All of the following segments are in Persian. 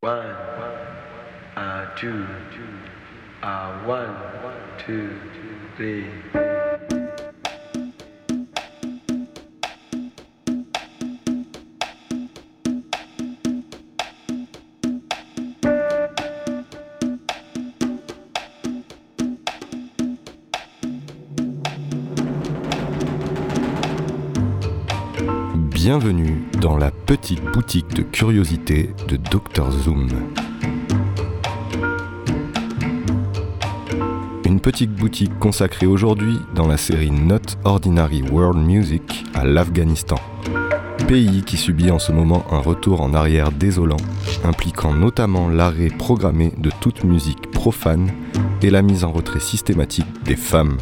One, uh, two, uh, one, two, three. Bienvenue dans la petite boutique de curiosité de Dr Zoom. Une petite boutique consacrée aujourd'hui dans la série Not Ordinary World Music à l'Afghanistan. Pays qui subit en ce moment un retour en arrière désolant, impliquant notamment l'arrêt programmé de toute musique profane et la mise en retrait systématique des femmes.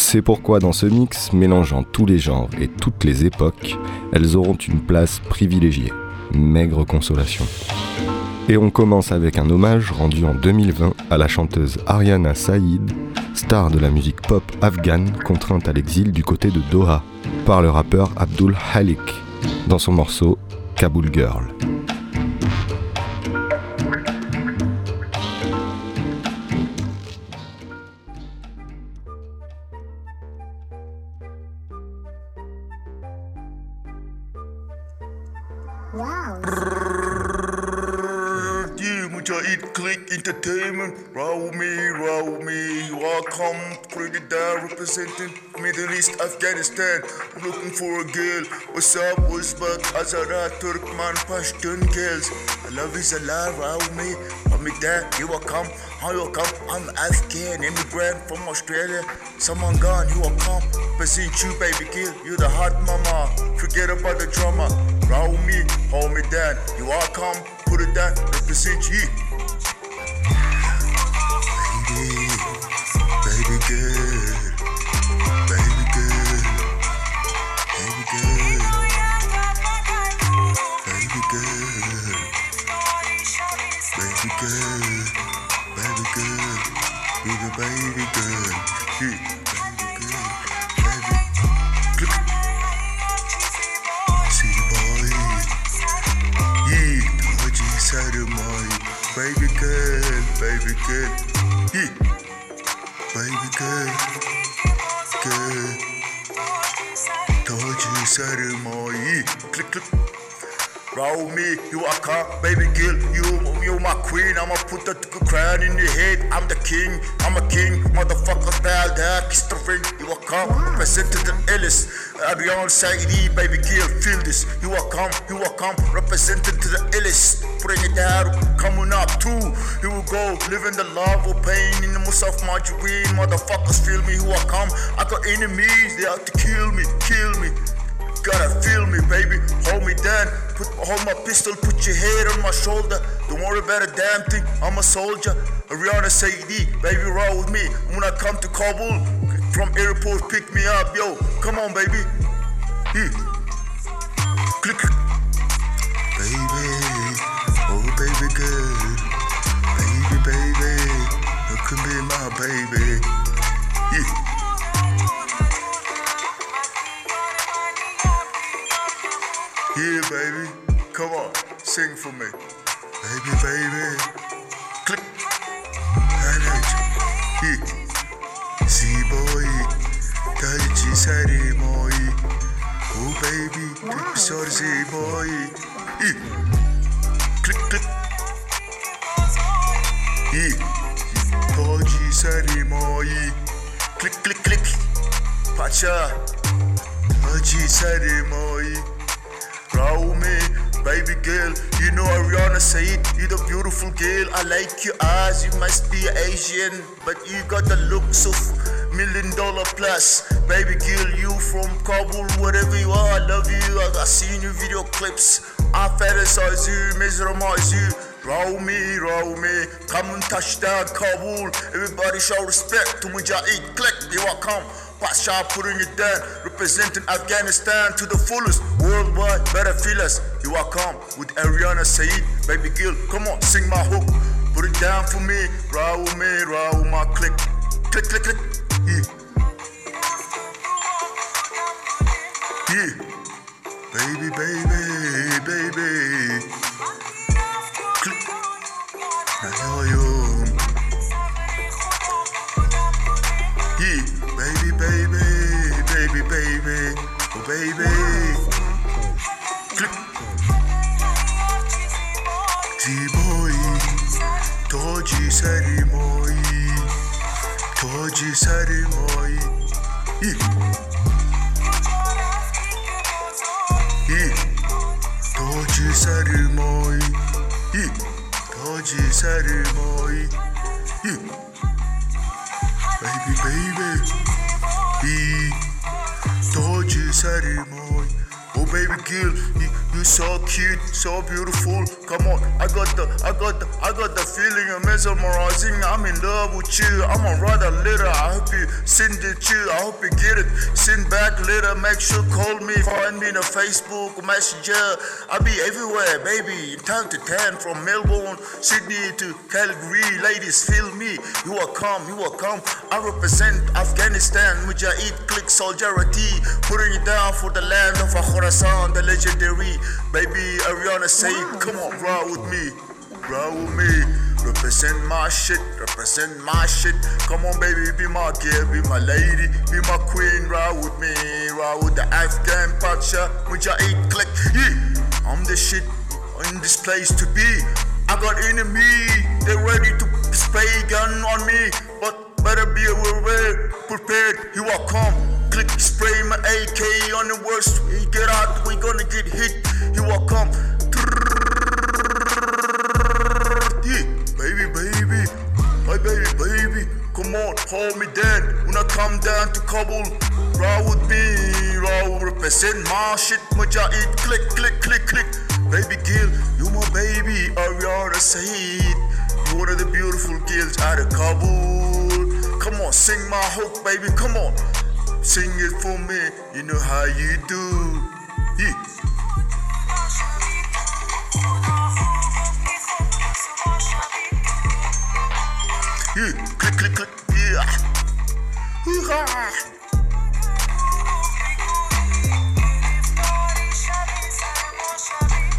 C'est pourquoi dans ce mix, mélangeant tous les genres et toutes les époques, elles auront une place privilégiée. Maigre consolation. Et on commence avec un hommage rendu en 2020 à la chanteuse Ariana Saïd, star de la musique pop afghane contrainte à l'exil du côté de Doha, par le rappeur Abdul Halik, dans son morceau Kabul Girl. Looking for a girl. What's up, Uzbek, Azara, Turkman, Pashtun girls. I love is alive, roll me. Me down, you will come. How you come? I'm Afghan, immigrant from Australia. Someone gone, you will come. Present you, baby girl. You the hot mama. Forget about the drama. Roll me, hold me down. You all come, put it down, represent you. Me, you a car, baby girl, you you my queen. I'ma put that crown in your head. I'm the king, I'm a king, motherfucker. Bad that Christopher, you a come, represented the illest. Ariana Saidi, baby girl, feel this. You a come, you a come, represented to the illest. Bring it down, coming up too. You will go, living the love of pain in the Musaf Margarine. Motherfuckers feel me, who I come. I got enemies, they out to kill me, kill me. Gotta feel me, baby. Hold me down. Put hold my pistol. Put your head on my shoulder. Don't worry about a damn thing. I'm a soldier. Ariana Saidi, baby, roll with me. When I come to Kabul, from airport, pick me up, yo. Come on, baby. Yeah. Click. Baby, oh baby girl, baby, baby, you can be my baby. Yeah. Baby. Come on, sing for me. Baby, baby. Click. Energy. See, boy. Tachi sari moi. Oh, baby. Tip sorry, Z boy. Click, click. Tachi sari moi. Click, click, click. Pacha. Tachi sari moi. Roll me, baby girl. You know Ariana Said, You're the beautiful girl. I like your eyes, you must be Asian, but you got the looks of million dollar plus. Baby girl, you from Kabul, whatever you are, I love you. I got seen your video clips. I fantasize you, mesmerize you. Roll me, roll me, come and touch down Kabul. Everybody show respect to Mujahid. Click, you are come. Pasha putting it down, representing Afghanistan to the fullest. Worldwide, better feel us. You are come with Ariana Said, baby girl. Come on, sing my hook. Put it down for me, roll me, roll my click. Click, click, click. Yeah. Yeah. Baby, baby, baby. Nayoyum. Yeah, baby, baby, baby, baby, oh baby. sari moi Koji sari moi I I Koji sari moi I Koji sari moi I Baby baby I Koji sari moi Oh baby girl, you, so cute, so beautiful. Come on, I got the, I got the, I got the feeling of mesmerizing. I'm in love with you. I'm gonna write a letter. I hope you send it to. I hope you get it. Send back later. Make sure call me. Find me in a Facebook Messenger. I'll be everywhere, baby. Time to time from Melbourne, Sydney to Calgary. Ladies, feel me. You are come, you are come. I represent Afghanistan. Mujahid click solidarity. Putting it down for the land of Khorasan, the legendary. Baby Ariana say, come on, ride with me. Ride with me. Represent my shit, represent my shit. Come on, baby, be my girl, be my lady, be my queen. Ride with me, ride with the Afghan Pacha. Mujahid click. Yeah, I'm the shit in this place to be. I got enemy, they ready to spray gun on me, but better be aware, prepared. You are come, click, spray my AK on the worst. We get out, we gonna get hit. You are come. Baby, baby, my baby, baby. Come on, hold me down when I come down to Kabul. Ride with me, ride represent my shit. Mujahid, click, click, click, click. Baby girl, you my baby, Ariana Saeed. You one of the beautiful girls out of Kabul. Come on, sing my hook, baby, come on. Sing it for me, you know how you do. Yeah. Yeah, click, click, click, yeah. Hoo-ha.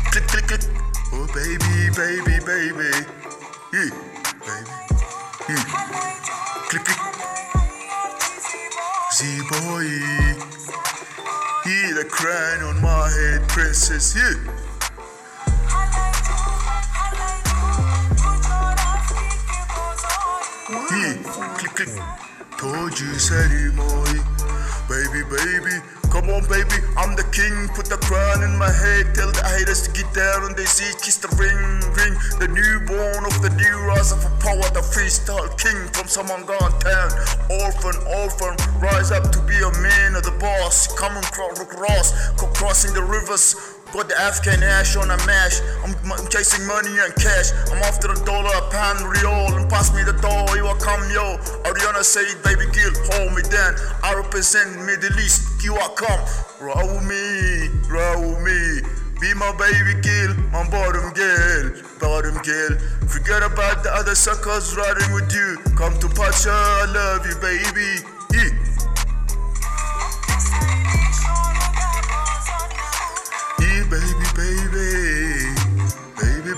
Click, click, click. Oh, baby, baby, baby. Yeah, baby. Yeah. Click, click. Z-boy. Yeah, the crown on my head, princess. Yeah. Yeah, click, click. Told you, said it, boy. Baby, baby, come on, baby. I'm the king. Put the crown in my head. Tell the haters to get down on their seat. Kiss the ring, ring. The newborn of the new rise of a power. The freestyle king from gone town. Orphan, orphan. Rise up to be a man of the boss. come Coming across, crossing the rivers. Got the Afghan ash on a mash. I'm, I'm chasing money and cash. I'm after a dollar, a pound, real. And pass me the dough, you will come, yo. Ariana said, baby girl, hold me down. I represent Middle East, you are come. Roll me, roll me. Be my baby girl, my bottom girl, bottom girl. Forget about the other suckers riding with you. Come to Pacha, I love you, baby. Yeah,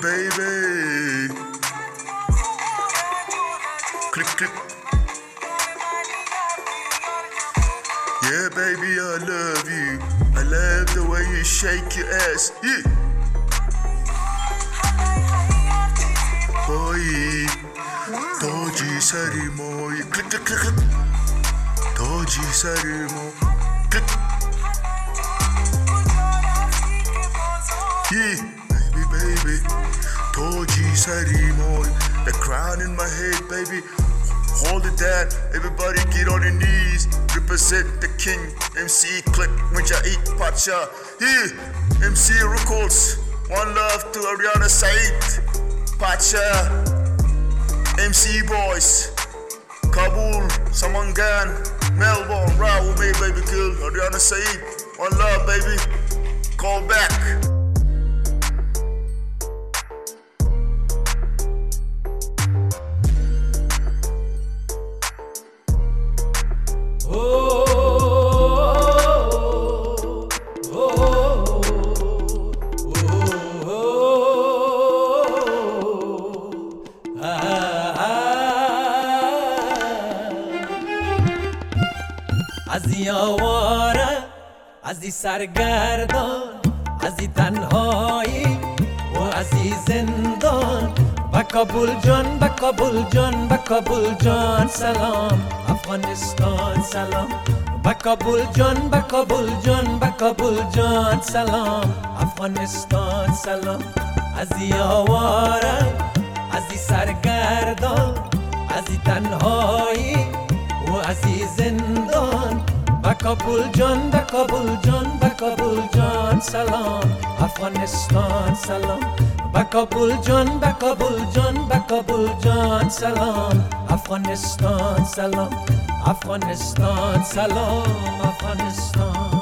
baby. Click, click. Yeah, baby, I love you. I love the way you shake your ass. Yeah. Boy, Doji Sarimo. Click, click, click, click. Doji Sarimo. Click. Yeah, baby. Toji Sarimo. The crown in my head, baby. Hold it down. Everybody get on your knees. Represent the king. MC Click Mujahid Pacha. Here, MC Records. One love to Ariana Said. Pacha. MC Boys. Kabul. Samangan. Melbourne. Me, baby girl. Ariana Said. One love, baby. Call back. از این سرگردان از این تنهایی و از این زندان. با کابل جان با کابل جان با کابل جان سلام. افغانستان سلام. با کابل جان با کابل جان با کابل جان سلام. افغانستان سلام. از یاواره از این سرگردان از این تنهایی و از این زندان. کابل جان با کابل جان با کابل جان سلام. افغانستان سلام. با کابل جان با کابل جان با کابل جان سلام. افغانستان سلام. افغانستان سلام. افغانستان.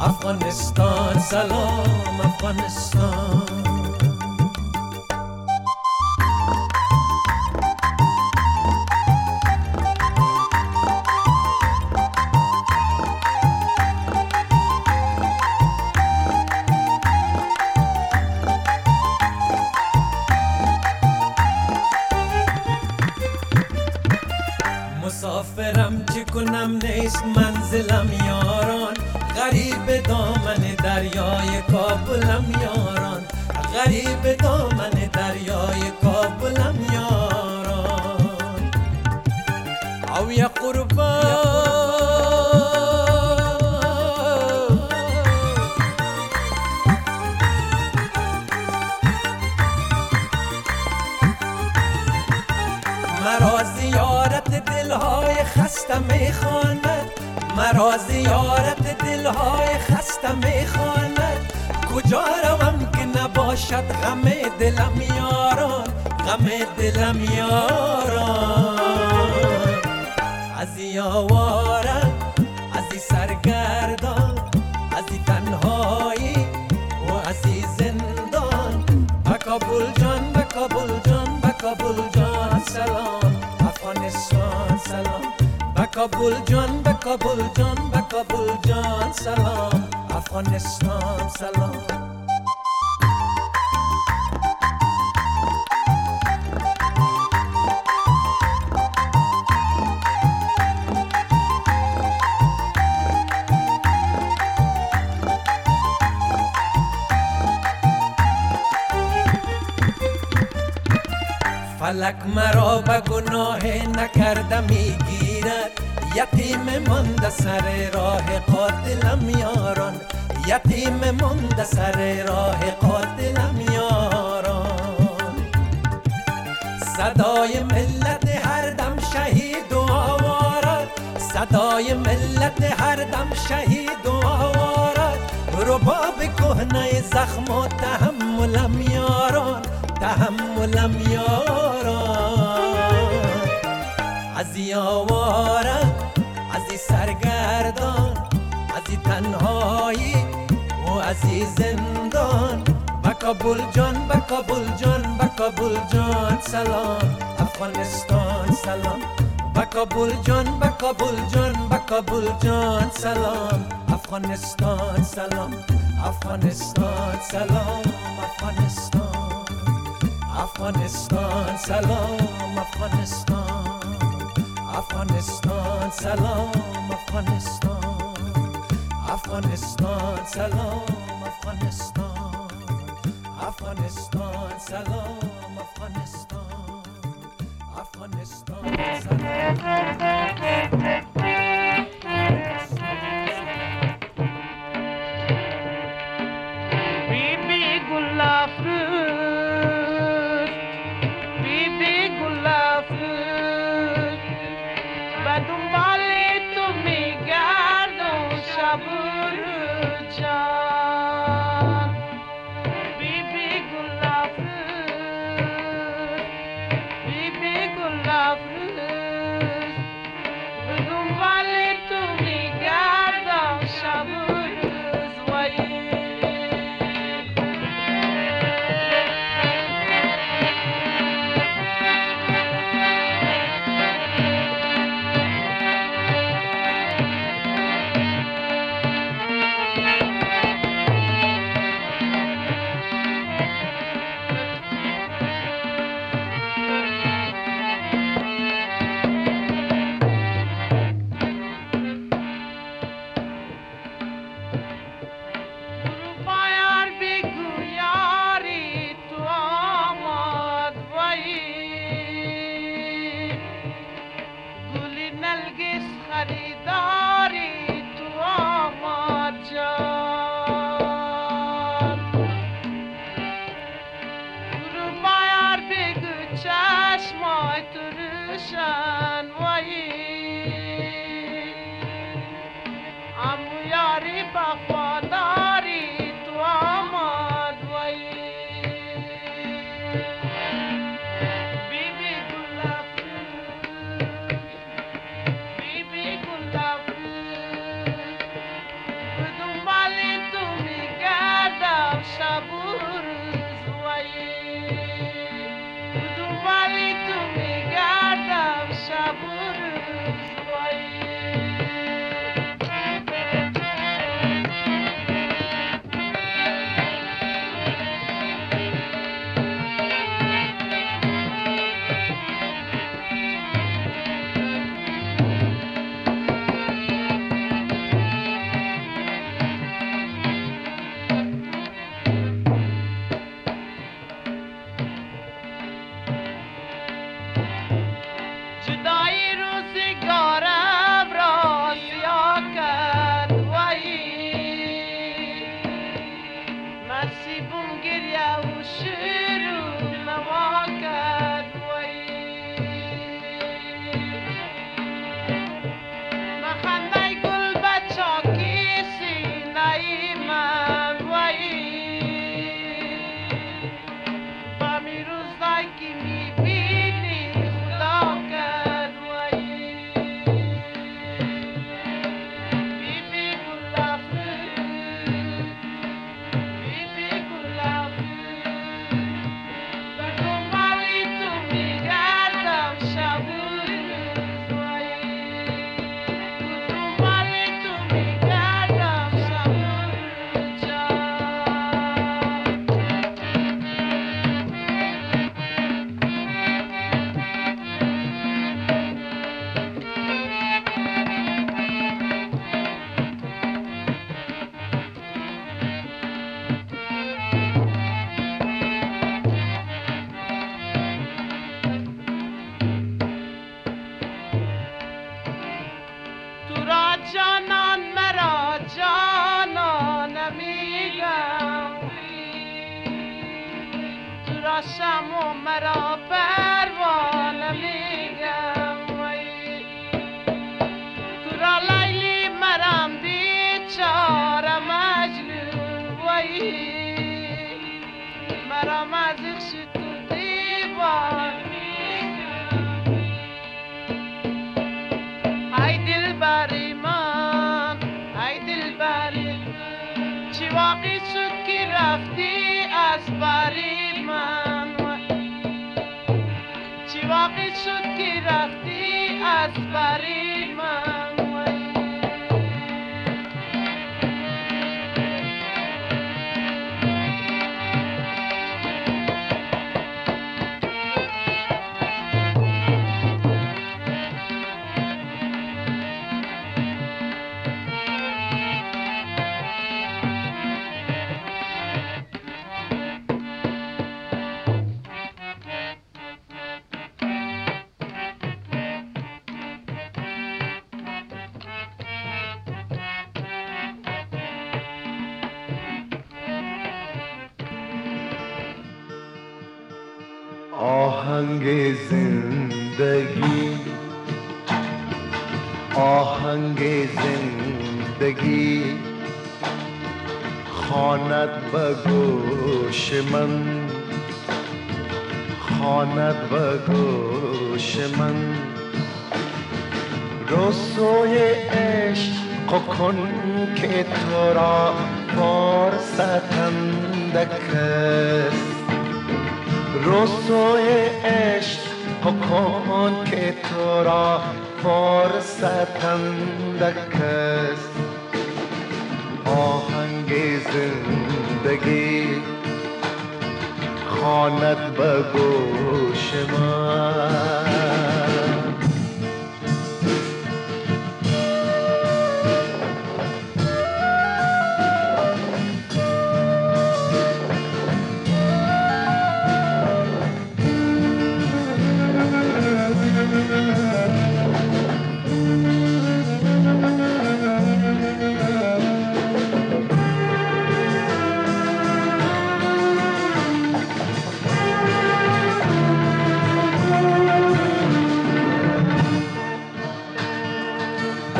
افغانستان سلام. افغانستان. چه کنم نیست منزلم یاران. غریب دامن دریای کابلم یاران. غریب دامن دریای کابلم یاران. او یا قربان مرا زیارت دلهای خسته می‌خواند. کجا روم که نباشد غم دلم یاران؟ غم دلم یاران. از یاواره از این سرگردان از این تنهایی و از زندان. با کابل جان کابل جان با کابل جان با کابل جان. سلام. افغانستان سلام. فلک مرا به گناه نکرده می‌گیرد یتیم مانده سر راه قاتلم یاران. یتیم مانده سر راه قاتلم یاران. صدای ملت هر دم شهید و آوارد. صدای ملت هر دم شهید و آوارد. رباب کهنه زخم و تحملم یاران. تحملم یاران. از سرگردان این تنهایی و از این زندان. با کابل جان با کابل جان با کابل جان سلام. افغانستان سلام. با کابل جان با کابل جان با کابل جان سلام. افغانستان سلام. افغانستان سلام. افغانستان افغانستان سلام. افغانستان. افغانستان سلام. افغانستان. افغانستان سلام افغانستان افغانستان سلام افغانستان افغانستان سلام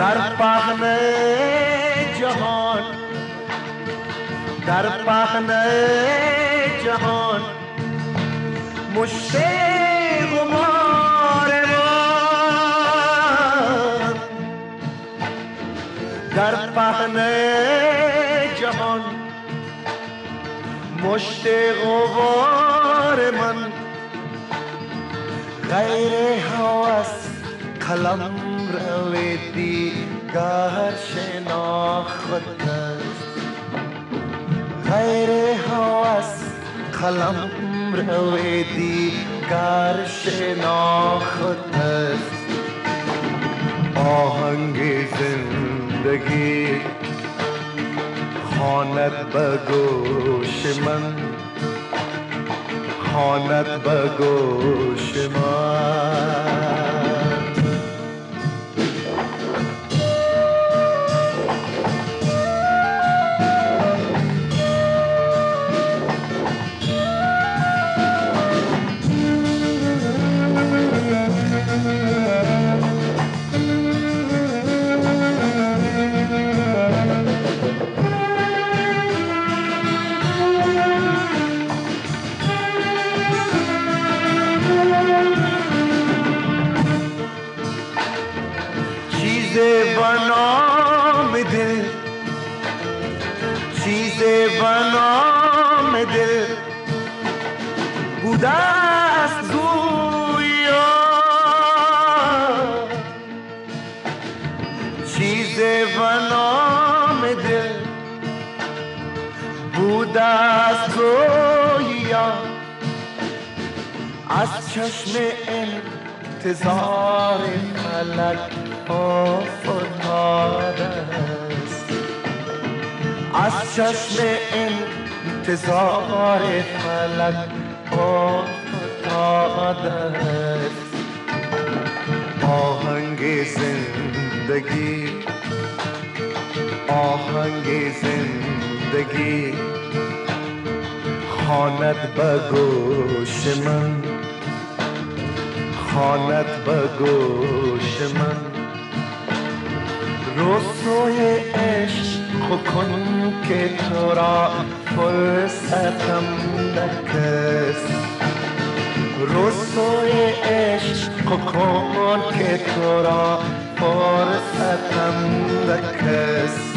در پهن جهان در پهن جهان مشت غبار ما. در پهن جهان مشت غبار من. غیر هوس قلم روی دیگر شناخت است غیر هوس قلم روی دیگر شناخت است. آهنگ زندگی خواند به گوش من خواند به گوش من. بوده است گویا. از چشم انتظار فلک افتاده است از چشم انتظار فلک افتاده است آهنگ زندگی آهنگ زندگی. خواند به گوش من. خواند به گوش من. رسوی عشق کن که تو را فرصتم نکست رسوی عشق کن که تو را فرصتم نکست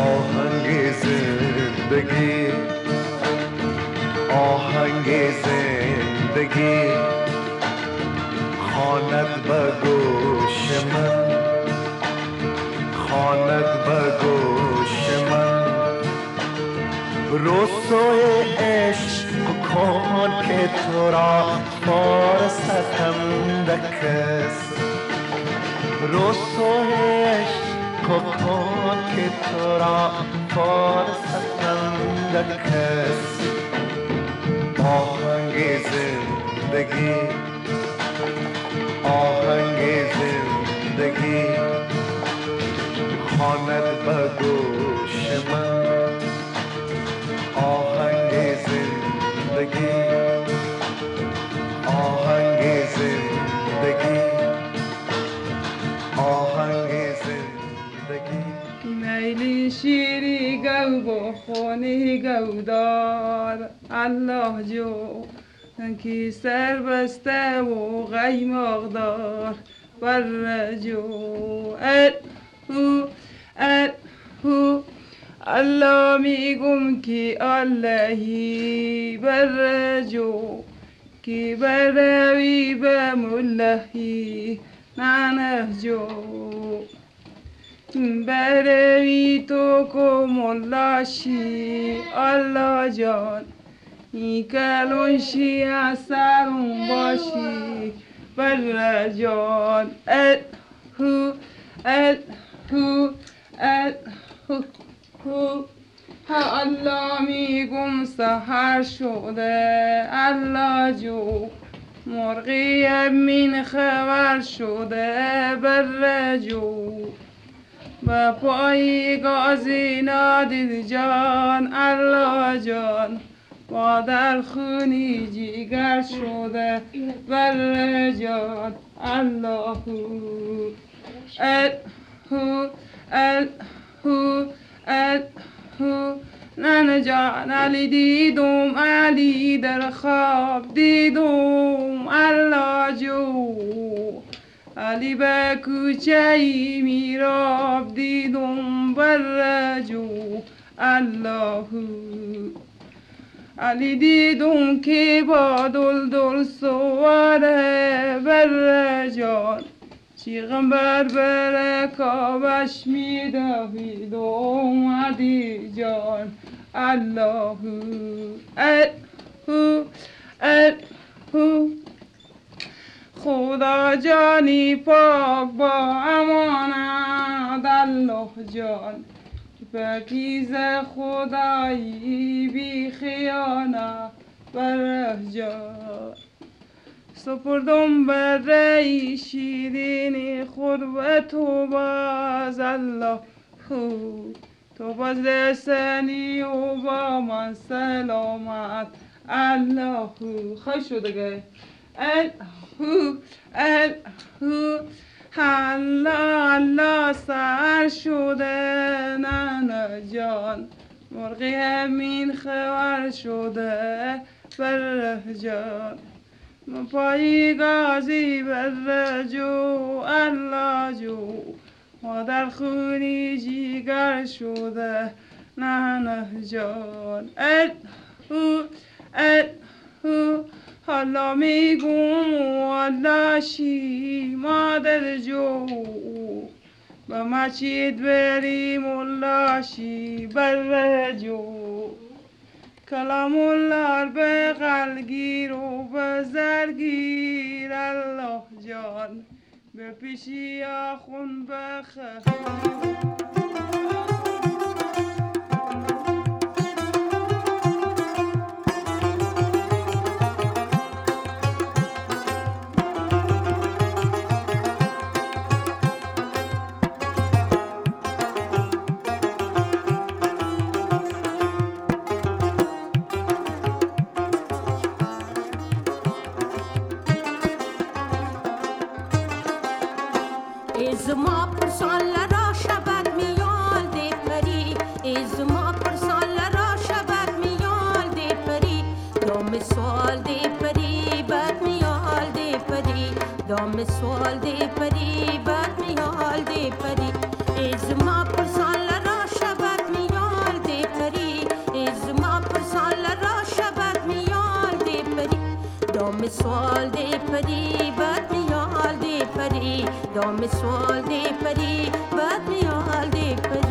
آهنگ زندگی. آهنگ زندگی. خواند به گوش من. خواند به گوش من. رسوی عشق کن که تو را فرصتم دکست رسوی عشق cocoa que torá for sakanda khas ahange zindagi ahange zindagi khanat bagoo بخونی گو دار الله جو کی سر بسته و غیماغ دار بر جو ال هو ال هو الله میگم کی اللهی بر جو کی بروی به ملهی. ننه جو بروی تو کمولاشی الله جان ای کلونشی اثرون باشی بر جان ال هو ال هو ال هو هو ها الله میگم سهر شده الله جو مرغی من خبر شده بر جو و پای گازی نادید جان الله جان. با در خونی جیگر شده بر جان. الله ال هو ال هو ال هو. جان علی دیدم علی در خواب دیدم الله جو. علی به کوچه ای میراب دیدم بر جو. الله. علی دیدم که با دل دل سواره بر جان. پیغمبر بر کابش می دوید اومدی جان. الله. الهو الهو خدا جانی پاک با امانت. الله جان پکیز خدایی بی خیانت. بر جان. سپردم بر شیرین خود و تو باز. الله تو باز رسنی و با من سلامت. الله خوش الهو الهو الله الله سر شده نه جان مرغی همین خبر شده بر جان پایی گازی بر جو الله جو مادر خونی جیگر شده نه جان الهو الهو حالا میگم Allame gumu allashi madar jo Bamachi dveri mullashi barrejo كلام الله بغلگیر و بزرگیر الله جان به پیشی آخون بخه زما پرسان را شبد میال دی پری زما پرسان را شبد میال دی پری دام سوال دی پری بد میال دی پری دام سوال دی پری بد میال دی پری زما پرسان را شبد میال دی پری زما پرسان را شبد میال دی پری دام سوال دی پری بد परी दो मिसोल दे परी बात में ओल दे परी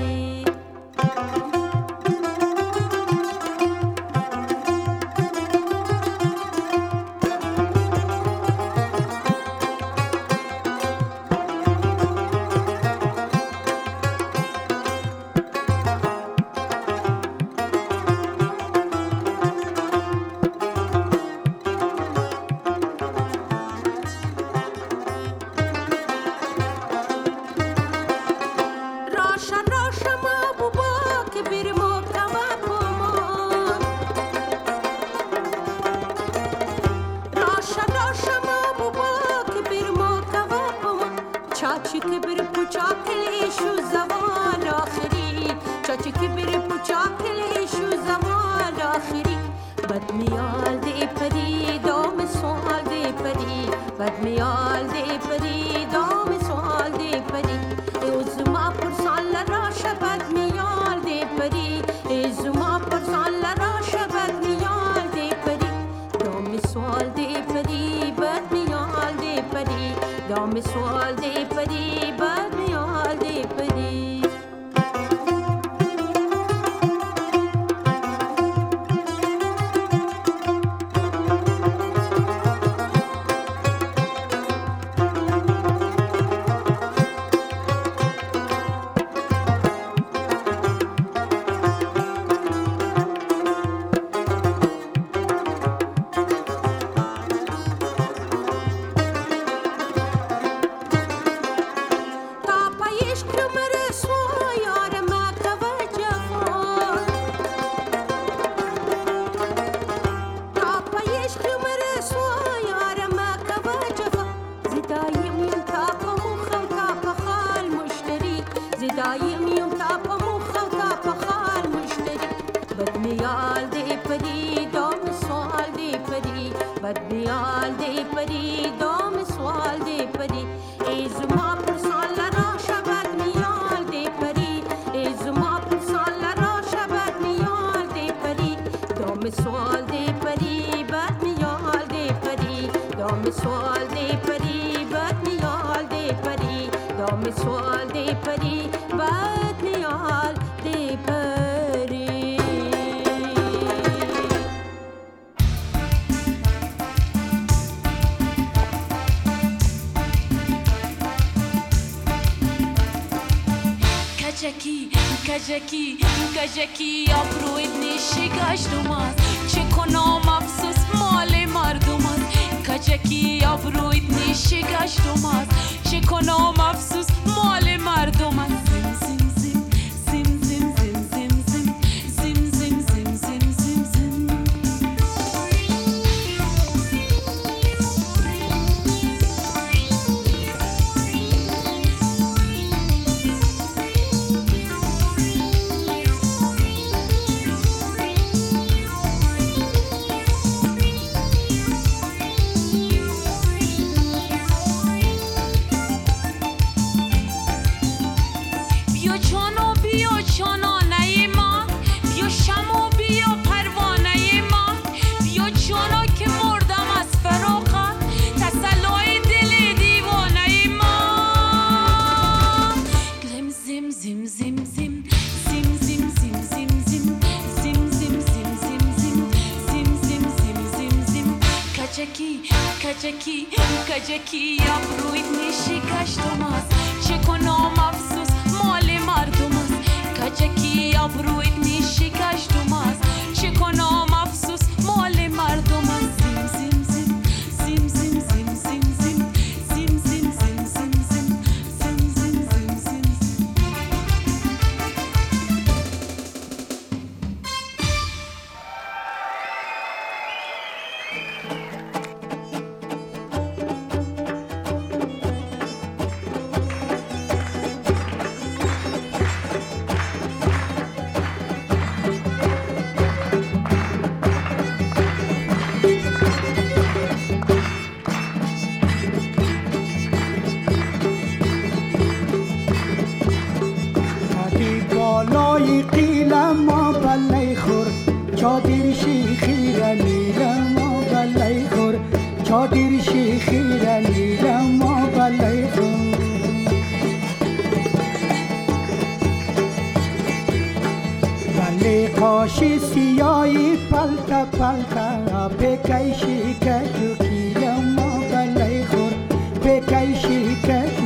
kaçacak ki Kaçacak ki yavru ibni şi mar. خوشی آی پال تا پال که به کیشی که چوکیم ما بلیخور به کیشی که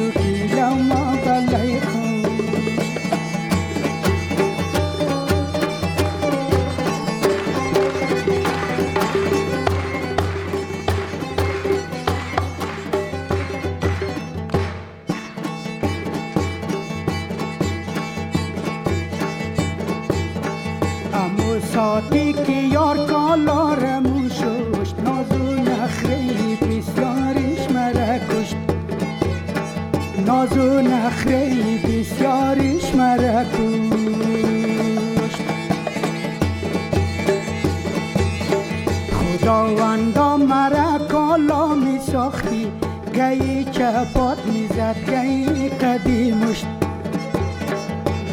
dimuş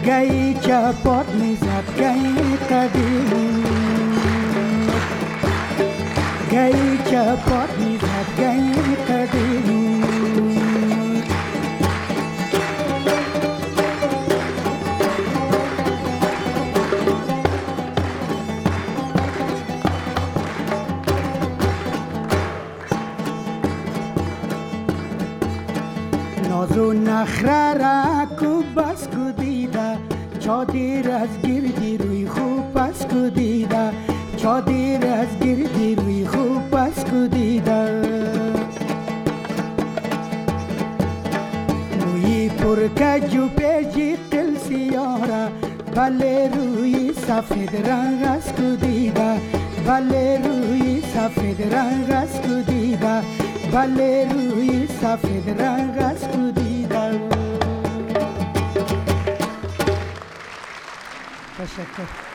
Gaicha pot nizat gaita gai Gaicha pot nizat gaita dimuş مخره کو بس کو چودی چادر از گردی روی خوب پس کو دیدا چادر از گردی روی خوب پس کو دیدا روی پرکج و پیجی قل سیاره روی سفید رنگ از کو دیدا بله روی سفید رنگ از کو دیدا بله روی سفید رنگ از کو Teşekkür.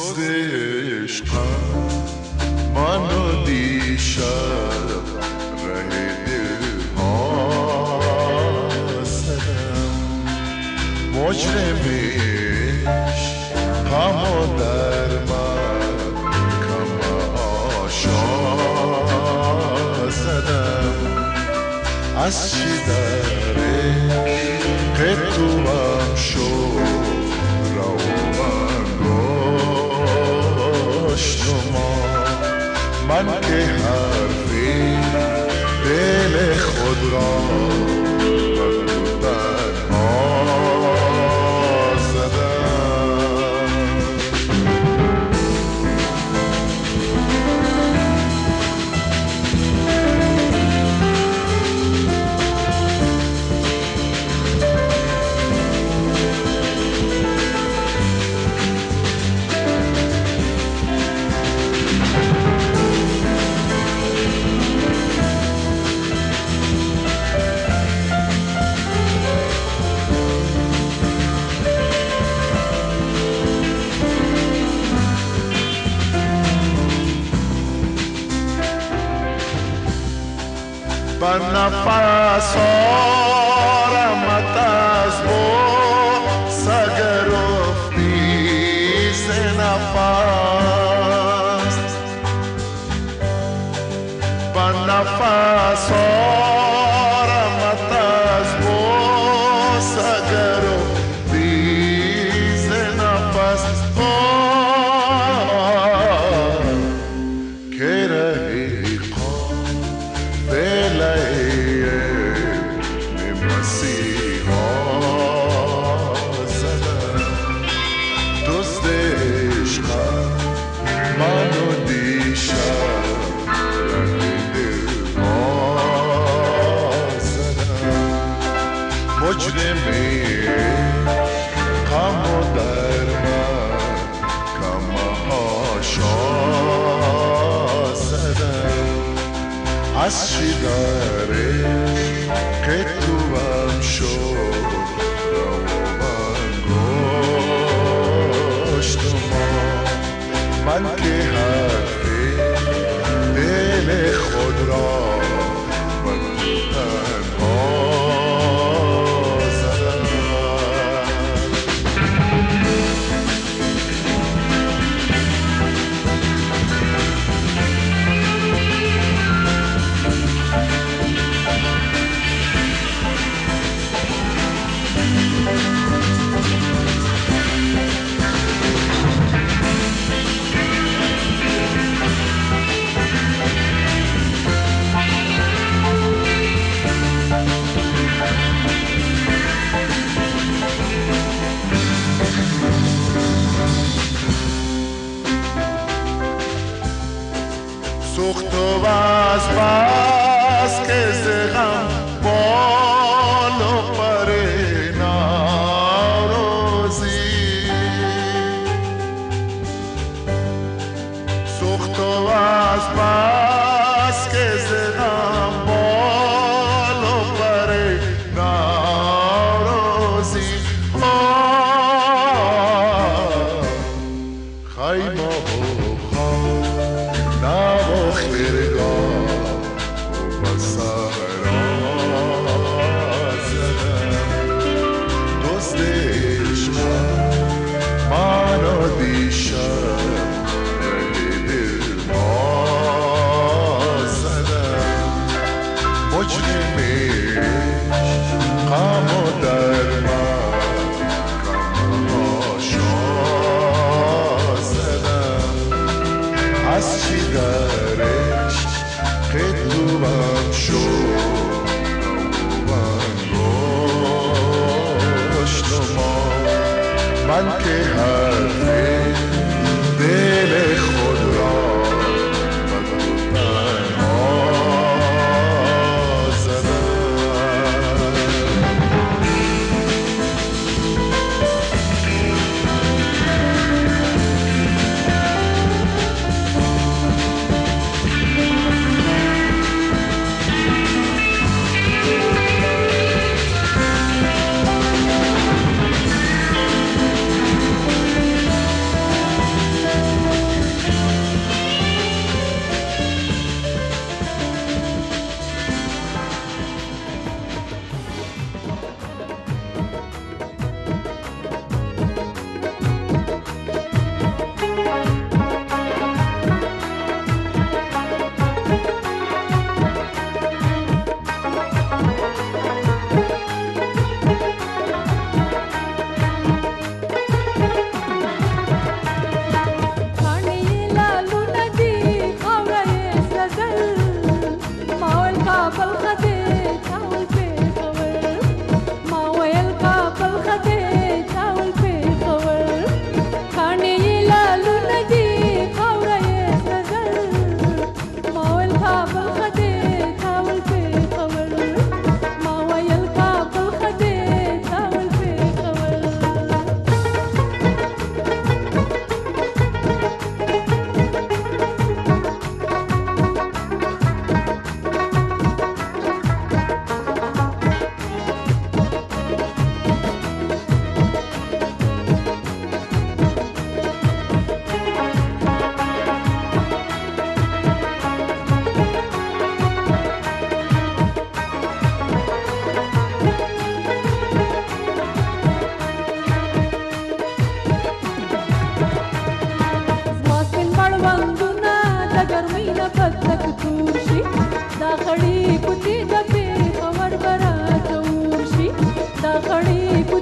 دوست منو دیشب ره دل ها سدم مجرمش همو در من کم آشا سدم از چی داره که تو मन के हर दिन तेरे खुद रहा na paz só.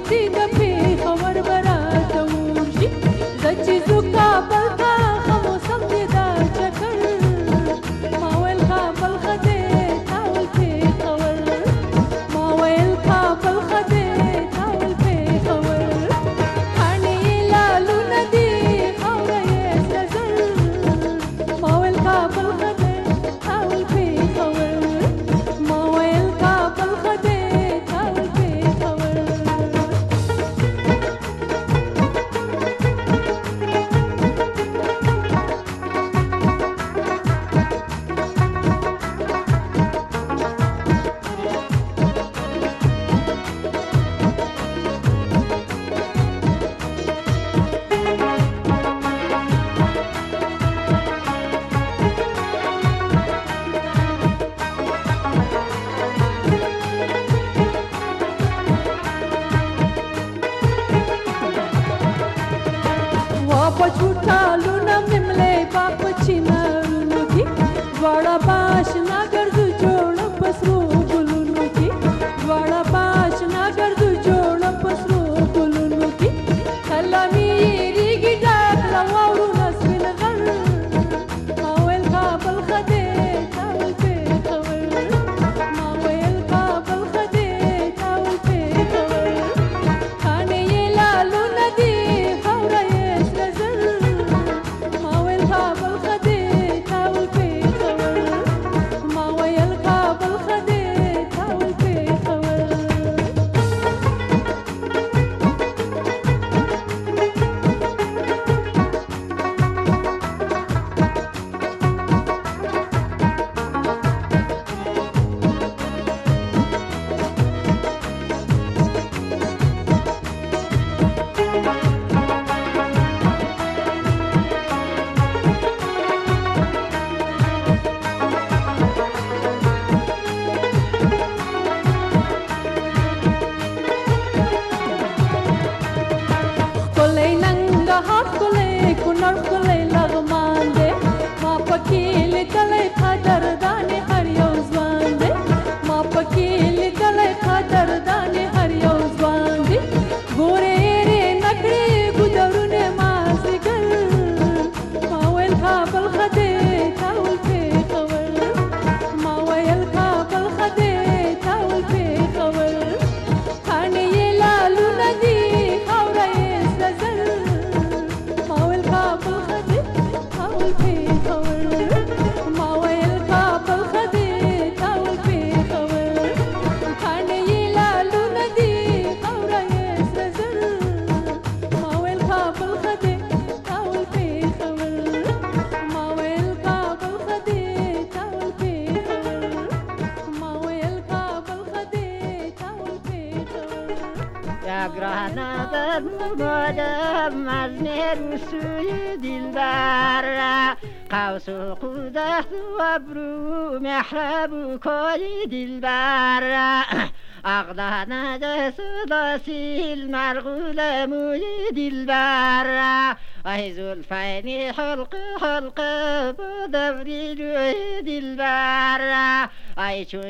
Siga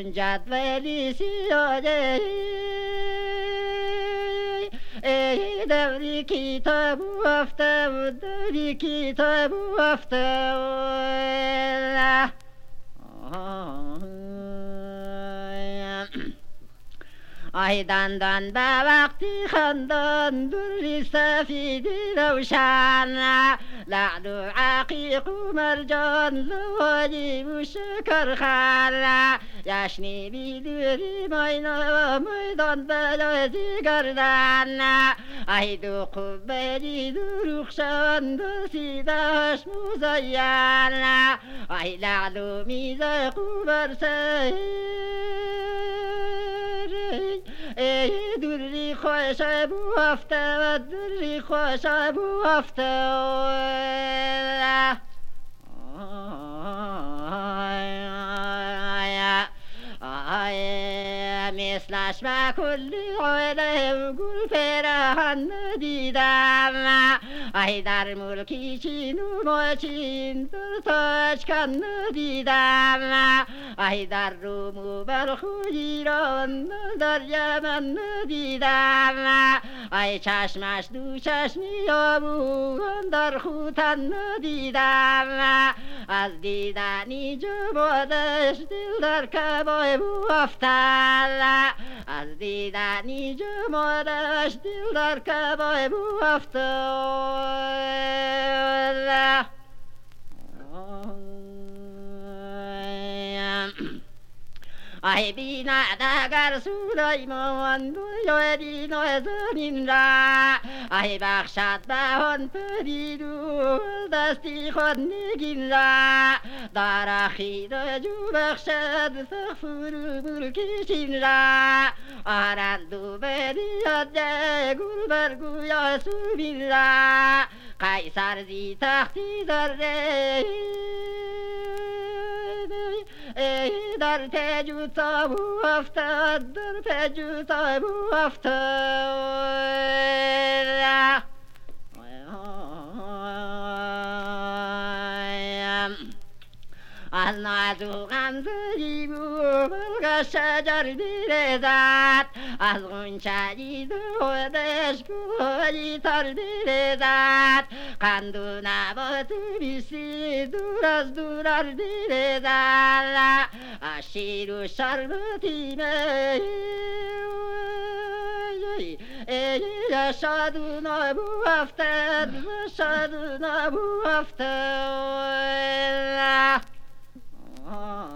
گنجد ولی سیاده ای دوری کتاب وفته و دوری کتاب وفته و آهی دندان به وقتی خندان دوری سفید روشن. لعل و عقیق و مرجان لواجی و شکر خر جشنی بیدوری ماینا میدان بلازی گردن ای دو قبلی دروخشان دو سیداش مزین ای لعل و میزق و برسه ای دوری خوش بو هفته و دوری خوش بو هفته مثلش ما كل عالم قول فرحان دیدم ای در ملکی چین و ماچین در تاج کن دیدم ای در روم و بلخ و ایران در یمن دیدم ای چشمش دو چشمی آبون در خوتن دیدم از دیدنی جمادش دل در کبای بو افتاد از دیدنی جمادش دل در کبای I be na da gar su dai mo an bu yo di no zu nin ra I bak shat ba hon pu di du da sti khon ni gin ra da ra khi da ju bak shat sa fu ru bu ki shin ra بریاد گل برگویا سوبین را قیصر زی تختی در در تجو تابو افتاد در تجو تابو افتاد از زدی بلغ شجر بیرزد از غنچه خودش گوهی تر بیرزد قند و نبات بیسی دور از دور ار بیرزد شیر و شربتی می ای شادو نبو افتد شادو نبو افتد. Ah.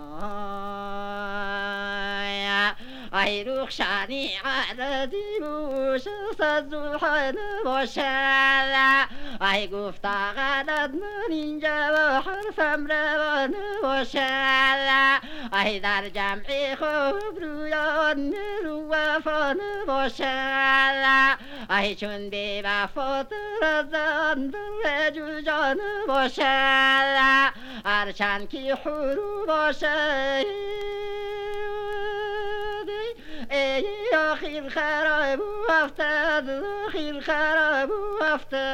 ای رخشانی عددی بوش سزوحن باشد ای گفتا غدد من اینجا و حرفم روان باشد ای در جمع خوب رویان رو وفان باشد ای چون بی وفا ترزان دل جوجان باشد هرچند که حرو باشد يا خير الخراب وافتاد خير الخراب وافتاد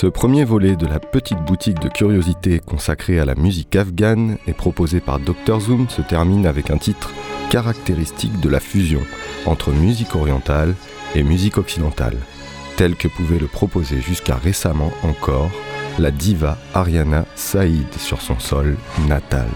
Ce premier volet de la petite boutique de curiosité consacrée à la musique afghane et proposée par Dr Zoom se termine avec un titre caractéristique de la fusion entre musique orientale et musique occidentale, tel que pouvait le proposer jusqu'à récemment encore la diva Ariana Saïd sur son sol natal.